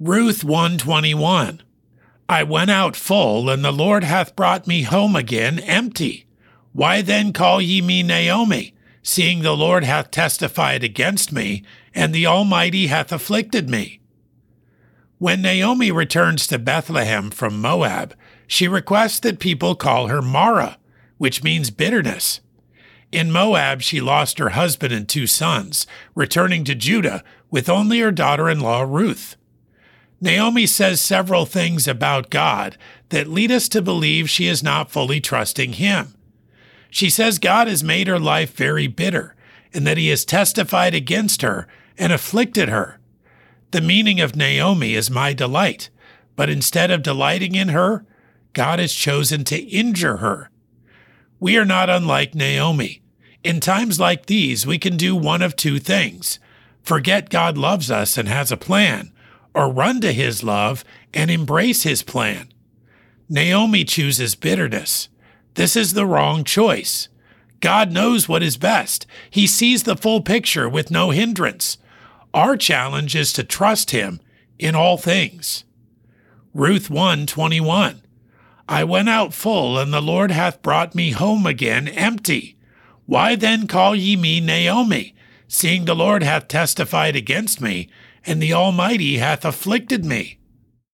Ruth 121. I went out full, and the Lord hath brought me home again empty. Why then call ye me Naomi, seeing the Lord hath testified against me, and the Almighty hath afflicted me? When Naomi returns to Bethlehem from Moab, she requests that people call her Mara, which means bitterness. In Moab, she lost her husband and two sons, returning to Judah with only her daughter in law Ruth. Naomi says several things about God that lead us to believe she is not fully trusting Him. She says God has made her life very bitter and that He has testified against her and afflicted her. The meaning of Naomi is my delight, but instead of delighting in her, God has chosen to injure her. We are not unlike Naomi. In times like these, we can do one of two things forget God loves us and has a plan, or run to his love and embrace his plan. Naomi chooses bitterness. This is the wrong choice. God knows what is best. He sees the full picture with no hindrance. Our challenge is to trust him in all things. Ruth 1:21 I went out full and the Lord hath brought me home again empty. Why then call ye me Naomi, seeing the Lord hath testified against me, and the Almighty hath afflicted me?